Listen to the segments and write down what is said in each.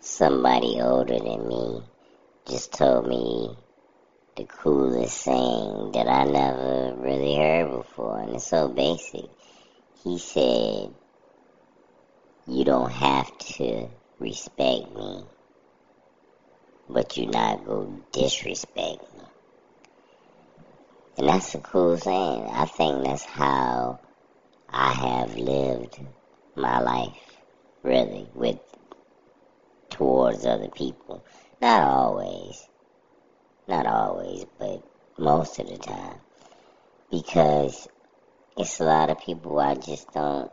somebody older than me just told me the coolest saying that I never really heard before, and it's so basic. He said, You don't have to respect me, but you're not to disrespect me. And that's a cool saying. I think that's how I have lived my life, really, with towards other people. Not always. Not always, but most of the time. Because it's a lot of people I just don't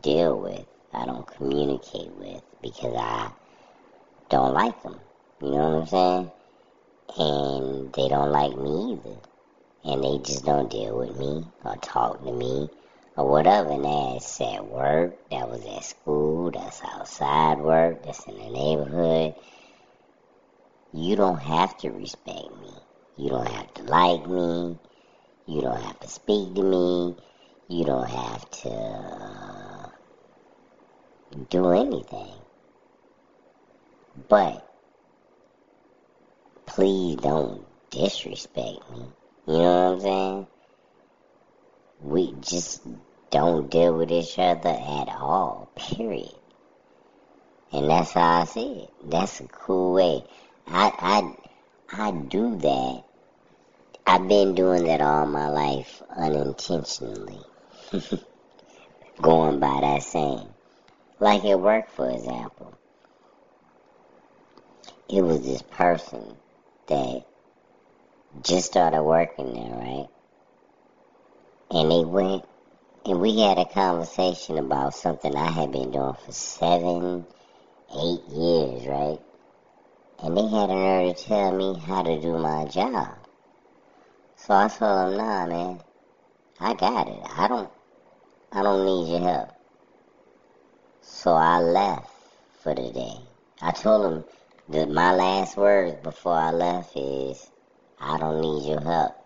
deal with. I don't communicate with because I don't like them. You know what I'm saying? And they don't like me either. And they just don't deal with me or talk to me or whatever. And that's at work, that was at school, that's outside work, that's in the neighborhood. You don't have to respect me. You don't have to like me. You don't have to speak to me. You don't have to uh, do anything. But please don't disrespect me. You know what I'm saying? We just don't deal with each other at all, period. And that's how I see it. That's a cool way. I I I do that. I've been doing that all my life unintentionally. Going by that saying. Like at work, for example. It was this person that just started working there, right? And they went and we had a conversation about something I had been doing for seven, eight years, right? And they had a nerve to tell me how to do my job. So I told them, nah, man, I got it. I don't, I don't need your help. So I left for the day. I told them that my last words before I left is, I don't need your help.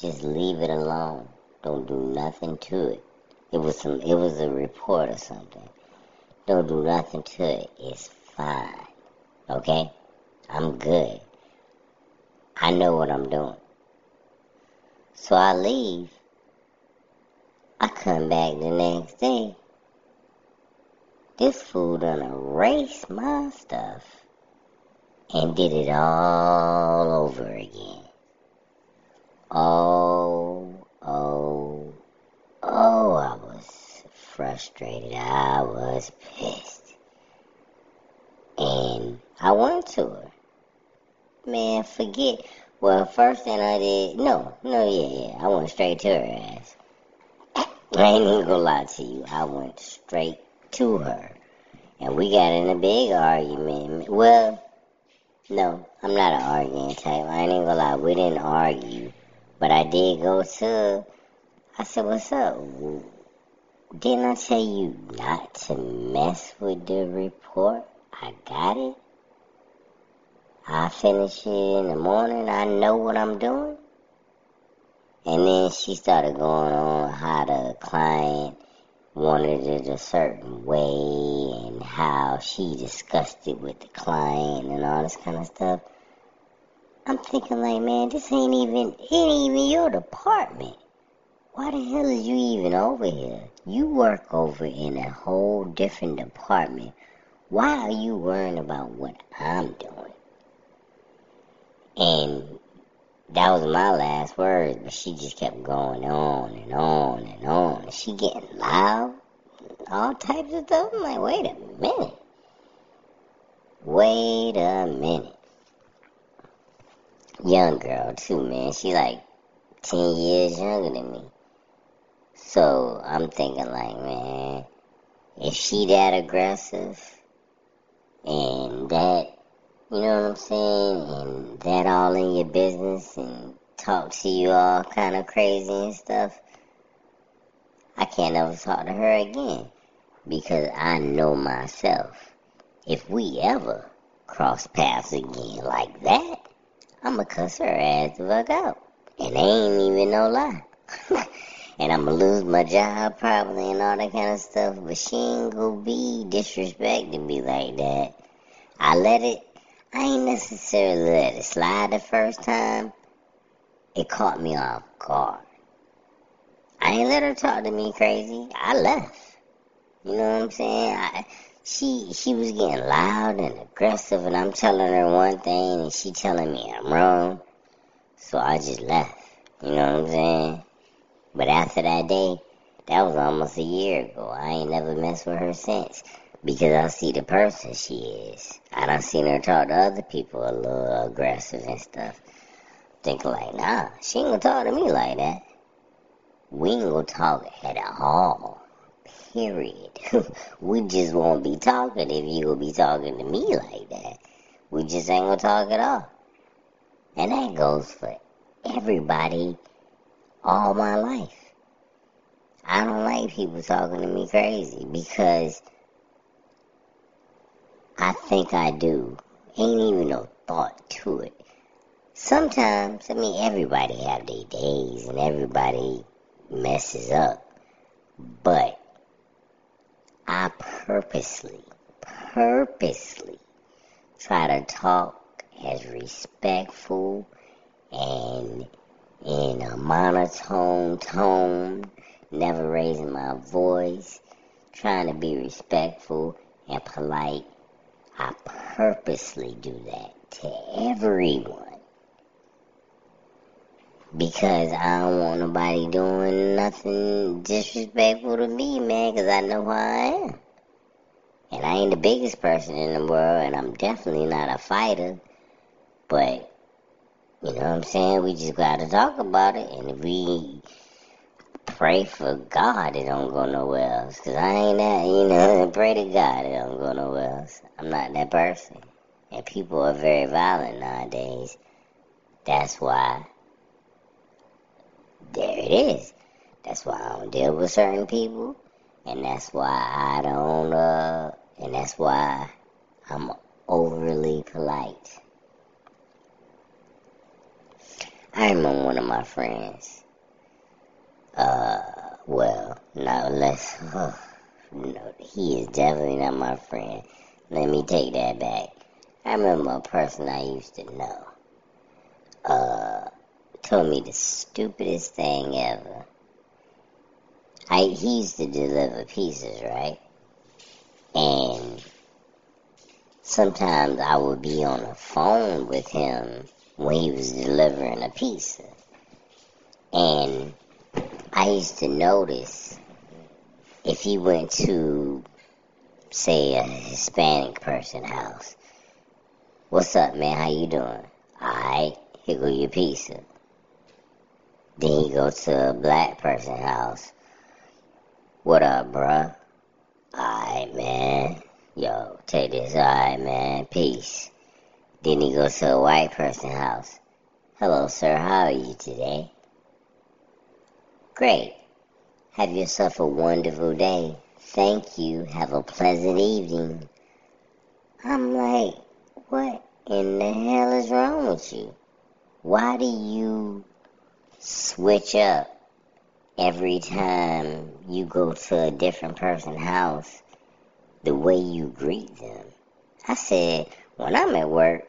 Just leave it alone. Don't do nothing to it. It was some. It was a report or something. Don't do nothing to it. It's fine. Okay? I'm good. I know what I'm doing. So I leave. I come back the next day. This fool done erased my stuff and did it all over again. Oh, oh, oh, I was frustrated. I was pissed. And I went to her. Man, forget. Well, first thing I did, no, no, yeah, yeah. I went straight to her ass. I ain't even gonna lie to you. I went straight to her. And we got in a big argument. Well, no, I'm not an arguing type. I ain't even gonna lie. We didn't argue. But I did go to, I said, what's up? Didn't I tell you not to mess with the report? I got it. I finish it in the morning. I know what I'm doing. And then she started going on how the client wanted it a certain way and how she discussed it with the client and all this kind of stuff. I'm thinking like, man, this ain't even it ain't even your department. Why the hell is you even over here? You work over in a whole different department. Why are you worrying about what I'm doing? And that was my last words, but she just kept going on and on and on. She getting loud, all types of stuff. I'm like, wait a minute. Wait a minute. Young girl too, man. She like ten years younger than me. So I'm thinking like, man, is she that aggressive and that you know what I'm saying? And that all in your business and talk to you all kind of crazy and stuff. I can't ever talk to her again because I know myself. If we ever cross paths again like that, I'ma cuss her ass the fuck out. And they ain't even no lie. and I'ma lose my job probably and all that kind of stuff, but she ain't gonna be disrespecting me like that. I let it, I ain't necessarily let it slide the first time. It caught me off guard. I ain't let her talk to me crazy. I left. You know what I'm saying? I, she she was getting loud and aggressive, and I'm telling her one thing, and she telling me I'm wrong. So I just left. You know what I'm saying? But after that day, that was almost a year ago. I ain't never messed with her since because I see the person she is. I done seen her talk to other people a little aggressive and stuff. Thinking like, nah, she ain't gonna talk to me like that. We ain't gonna talk at all. Period. we just won't be talking if you will be talking to me like that. We just ain't gonna talk at all. And that goes for everybody all my life. I don't like people talking to me crazy because I think I do. Ain't even no thought to it. Sometimes, I mean, everybody have their days and everybody messes up. But I purposely, purposely try to talk as respectful and in a monotone tone, never raising my voice, trying to be respectful and polite. I purposely do that to everyone because I don't want nobody doing nothing disrespectful to me, man, because I know who I am. And I ain't the biggest person in the world, and I'm definitely not a fighter. But, you know what I'm saying? We just got to talk about it, and if we pray for God it don't go nowhere else. Because I ain't that, you know, pray to God it don't go nowhere else. I'm not that person. And people are very violent nowadays. That's why there it is. That's why I don't deal with certain people, and that's why I don't, uh, and that's why I'm overly polite. I remember one of my friends, uh, well, now let's, oh, no, he is definitely not my friend. Let me take that back. I remember a person I used to know. Uh, told me the stupidest thing ever. I he used to deliver pizzas, right? And sometimes I would be on the phone with him when he was delivering a pizza. And I used to notice if he went to say a Hispanic person house, What's up man, how you doing? Alright, here go your pizza. Then you go to a black person house. What up, bruh? Alright, man. Yo, take this. Alright, man. Peace. Then he goes to a white person house. Hello, sir. How are you today? Great. Have yourself a wonderful day. Thank you. Have a pleasant evening. I'm like, what in the hell is wrong with you? Why do you switch up every time you go to a different person's house the way you greet them. I said, when I'm at work,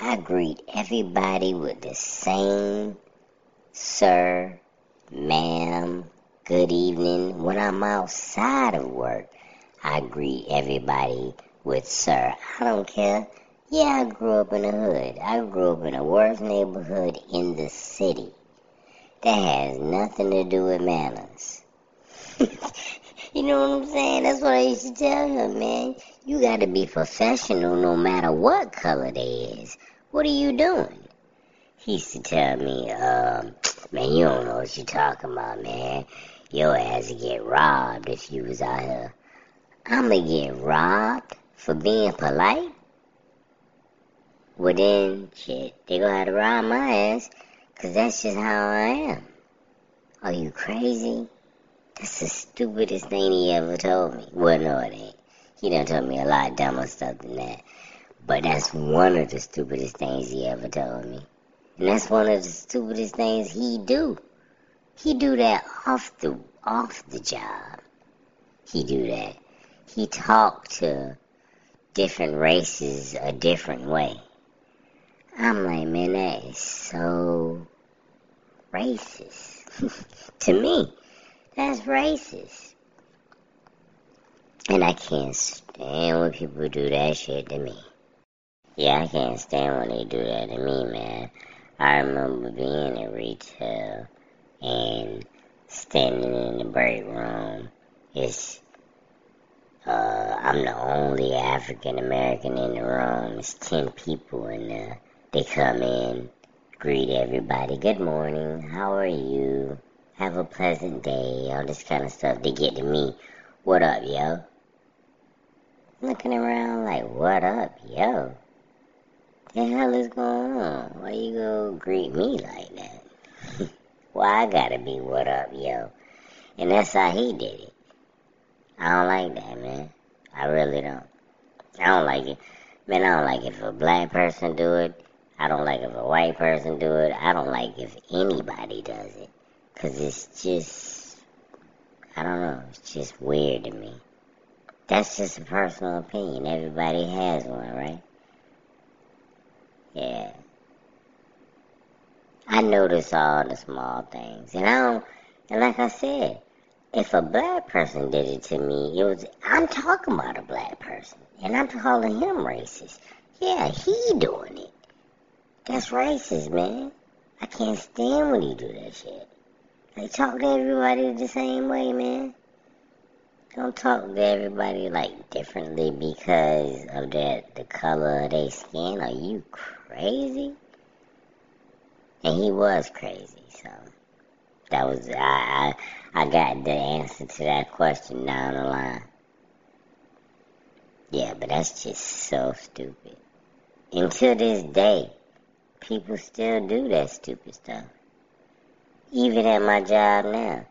I greet everybody with the same sir, ma'am, good evening. When I'm outside of work, I greet everybody with sir. I don't care. Yeah, I grew up in the hood. I grew up in the worst neighborhood in the city. That has nothing to do with manners. you know what I'm saying? That's what I used to tell him, man. You gotta be professional no matter what color they is. What are you doing? He used to tell me, um, man, you don't know what you're talking about, man. Your ass would get robbed if you was out here. I'ma get robbed for being polite? Well then, shit, they gonna have to rob my ass Cause that's just how I am. Are you crazy? That's the stupidest thing he ever told me. Well, no, it ain't. He done told me a lot dumber stuff than that. But that's one of the stupidest things he ever told me. And that's one of the stupidest things he do. He do that off the off the job. He do that. He talk to different races a different way. I'm like, man, that is so racist. to me, that's racist. And I can't stand when people do that shit to me. Yeah, I can't stand when they do that to me, man. I remember being in retail and standing in the break room. It's uh, I'm the only African American in the room. It's ten people in there. They come in, greet everybody. Good morning. How are you? Have a pleasant day. All this kind of stuff. They get to me. What up, yo? Looking around like, what up, yo? The hell is going on? Why you go greet me like that? Why I gotta be what up, yo? And that's how he did it. I don't like that, man. I really don't. I don't like it. Man, I don't like if a black person do it. I don't like if a white person do it. I don't like if anybody does it. Cause it's just, I don't know, it's just weird to me. That's just a personal opinion. Everybody has one, right? Yeah. I notice all the small things. And I don't, and like I said, if a black person did it to me, it was I'm talking about a black person, and I'm calling him racist. Yeah, he doing it. That's racist, man. I can't stand when you do that shit. Like talk to everybody the same way, man. Don't talk to everybody like differently because of that the color of their skin. Are you crazy? And he was crazy, so that was I, I I got the answer to that question down the line. Yeah, but that's just so stupid. Until this day, people still do that stupid stuff. Even at my job now.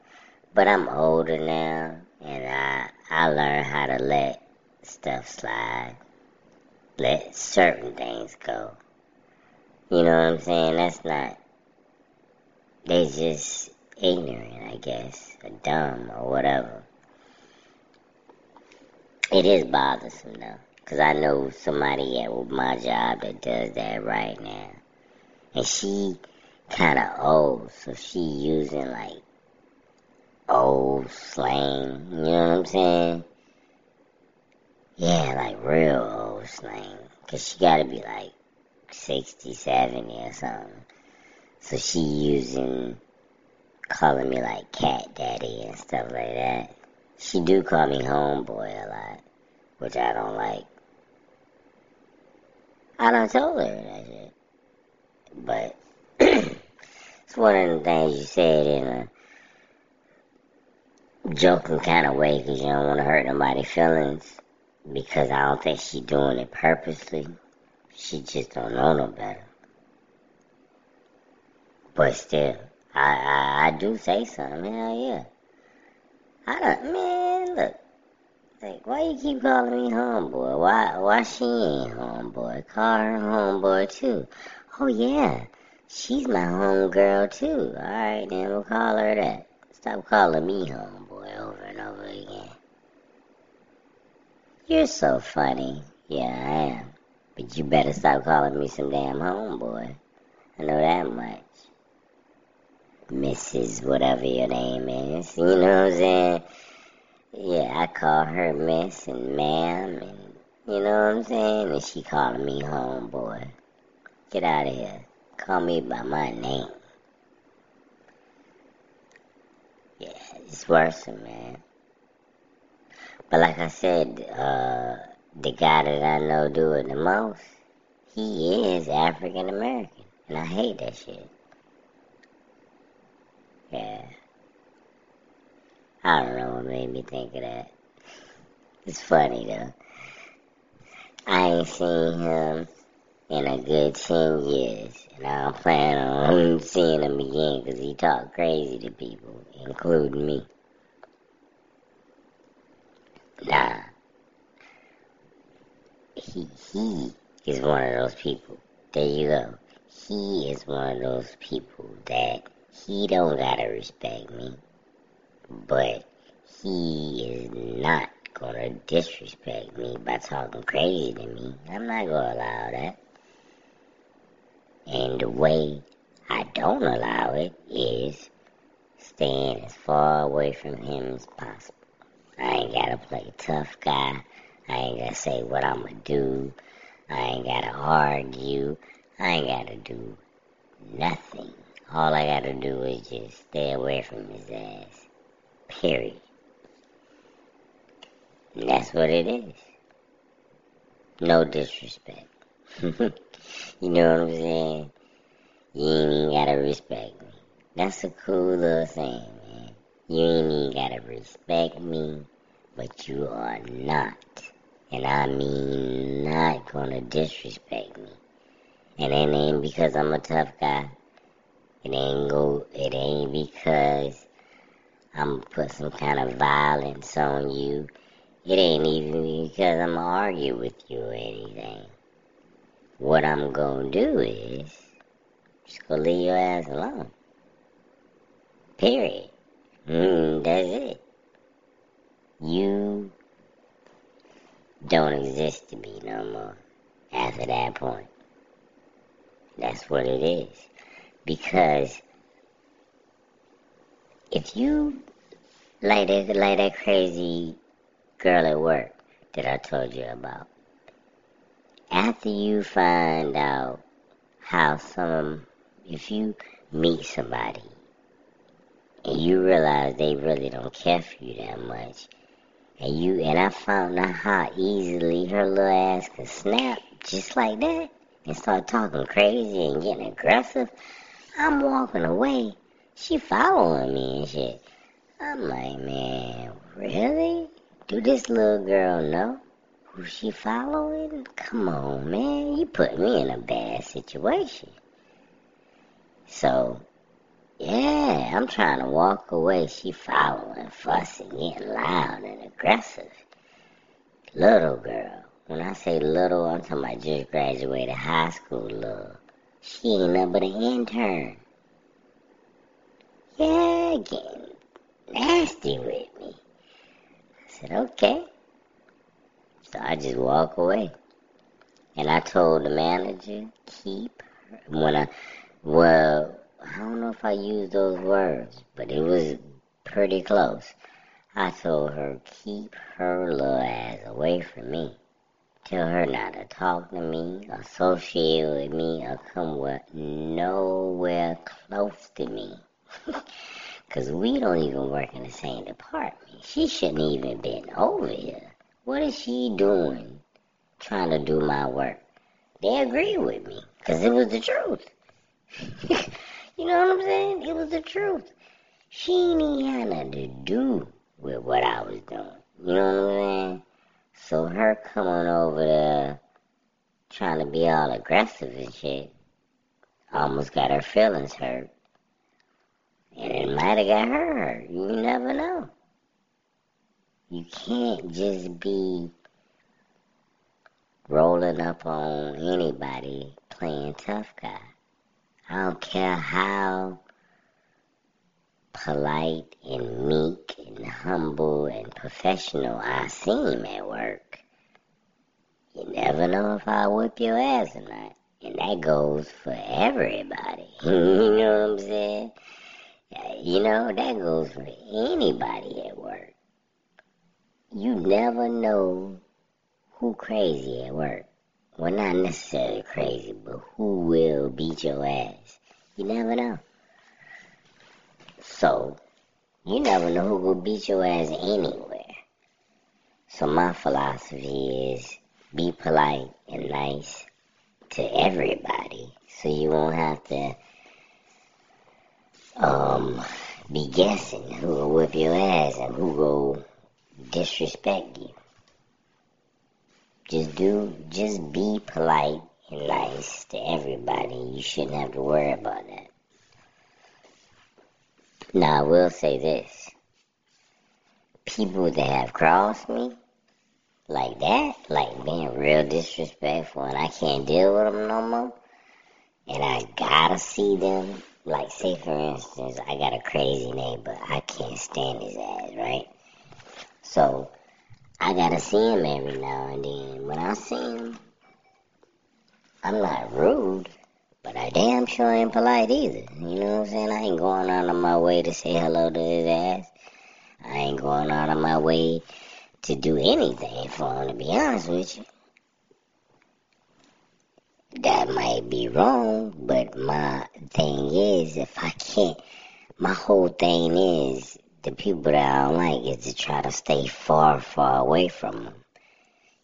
But I'm older now and I I learned how to let stuff slide. Let certain things go. You know what I'm saying? That's not they just ignorant, I guess, or dumb, or whatever. It is bothersome, though, because I know somebody at my job that does that right now. And she kind of old, so she using, like, old slang, you know what I'm saying? Yeah, like real old slang. Cause she gotta be like 60, 70 or something. So she using calling me like cat daddy and stuff like that. She do call me homeboy a lot, which I don't like. I don't told her that shit. But it's one of the things you said in a joking kind of way because you don't want to hurt nobody's feelings. Because I don't think she doing it purposely. She just don't know no better. But still, I, I, I do say something. Hell yeah. I don't, man, look. Like, why you keep calling me homeboy? Why, why she ain't homeboy? Call her homeboy too. Oh yeah, she's my homegirl too. All right, then we'll call her that. Stop calling me homeboy over and over again. You're so funny. Yeah, I am. But you better stop calling me some damn homeboy. I know that much. Mrs. whatever your name is. You know what I'm saying? Yeah, I call her Miss and Ma'am, and you know what I'm saying? And she calling me homeboy. Get out of here. Call me by my name. Yeah, it's worse, man. But like I said, uh, the guy that I know do it the most, he is African American. And I hate that shit. Yeah. I don't know what made me think of that. It's funny though. I ain't seen him in a good 10 years. And I don't plan on seeing him again because he talked crazy to people, including me. Nah. He, he is one of those people. There you go. He is one of those people that he don't gotta respect me, but he is not gonna disrespect me by talking crazy to me. I'm not gonna allow that. And the way I don't allow it is staying as far away from him as possible. I ain't gotta play tough guy. I ain't gotta say what I'm gonna do. I ain't gotta argue. I ain't gotta do nothing. All I gotta do is just stay away from his ass. Period. And that's what it is. No disrespect. you know what I'm saying? You ain't even gotta respect me. That's a cool little saying, man. You ain't even gotta respect me, but you are not. And I mean not gonna disrespect me. And it ain't because I'm a tough guy. It ain't go it ain't because I'm put some kind of violence on you. It ain't even because I'm argue with you or anything. What I'm gonna do is just go leave your ass alone. Period. Mm, that's it. You don't exist to me no more after that point. That's what it is. Because if you like that, like that crazy girl at work that I told you about, after you find out how some, if you meet somebody and you realize they really don't care for you that much, and you and I found out how easily her little ass can snap just like that and start talking crazy and getting aggressive. I'm walking away. She following me and shit. I'm like, man, really? Do this little girl know who she following? Come on, man. You put me in a bad situation. So yeah, I'm trying to walk away. She following, fussing, getting loud and aggressive. Little girl. When I say little, I'm talking about just graduated high school little. She ain't nothing but an intern. Yeah, getting nasty with me. I said, okay. I just walk away. And I told the manager, keep her. When I, well, I don't know if I used those words, but it was pretty close. I told her, keep her little ass away from me. Tell her not to talk to me, associate with me, or come with nowhere close to me. Cause we don't even work in the same department. She shouldn't even been over here. What is she doing trying to do my work? They agreed with me, cause it was the truth. You know what I'm saying? It was the truth. She ain't had nothing to do with what I was doing. You know what I'm saying? So her coming over there trying to be all aggressive and shit almost got her feelings hurt. And it might have got her hurt. You never know. You can't just be rolling up on anybody playing tough guy. I don't care how polite and meek and humble and professional I seem at work. You never know if I'll whip your ass or not. And that goes for everybody. you know what I'm saying? You know, that goes for anybody at work. You never know who crazy at work. Well, not necessarily crazy, but who will beat your ass? You never know. So, you never know who will beat your ass anywhere. So my philosophy is be polite and nice to everybody, so you won't have to um be guessing who will whip your ass and who will disrespect you. Just do, just be polite and nice to everybody. You shouldn't have to worry about that. Now, I will say this. People that have crossed me like that, like being real disrespectful and I can't deal with them no more, and I gotta see them, like say for instance, I got a crazy neighbor, I can't stand his ass, right? So, I gotta see him every now and then. When I see him, I'm not rude, but I damn sure ain't polite either. You know what I'm saying? I ain't going out of my way to say hello to his ass. I ain't going out of my way to do anything for him, to be honest with you. That might be wrong, but my thing is, if I can't, my whole thing is, the people that I don't like is to try to stay far, far away from them.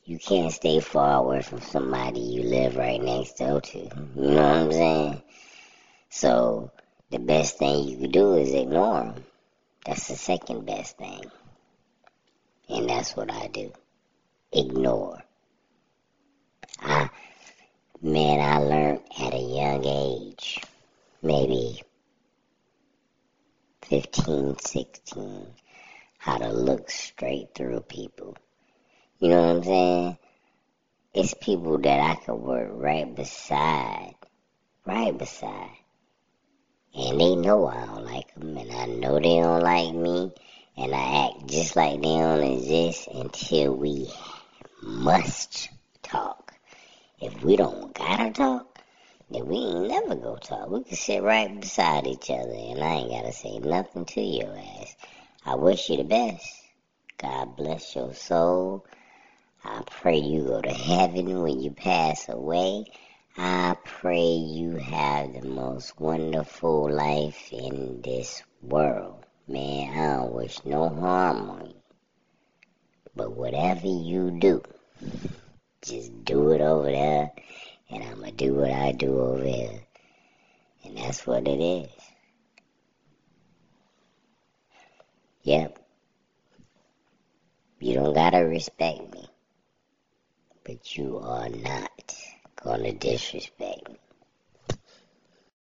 You can't stay far away from somebody you live right next door to. You know what I'm saying? So, the best thing you can do is ignore them. That's the second best thing. And that's what I do. Ignore. I, man, I learned at a young age, maybe 15, 16, how to look straight through people. You know what I'm saying? It's people that I could work right beside, right beside. And they know I don't like them, and I know they don't like me, and I act just like they don't exist until we must talk. If we don't gotta talk, we ain't never go talk. We can sit right beside each other, and I ain't gotta say nothing to your ass. I wish you the best. God bless your soul. I pray you go to heaven when you pass away. I pray you have the most wonderful life in this world. Man, I don't wish no harm on you. But whatever you do, just do it over there, and I'm going to do what I do over here. And that's what it is. Yep. You don't got to respect me, but you are not gonna disrespect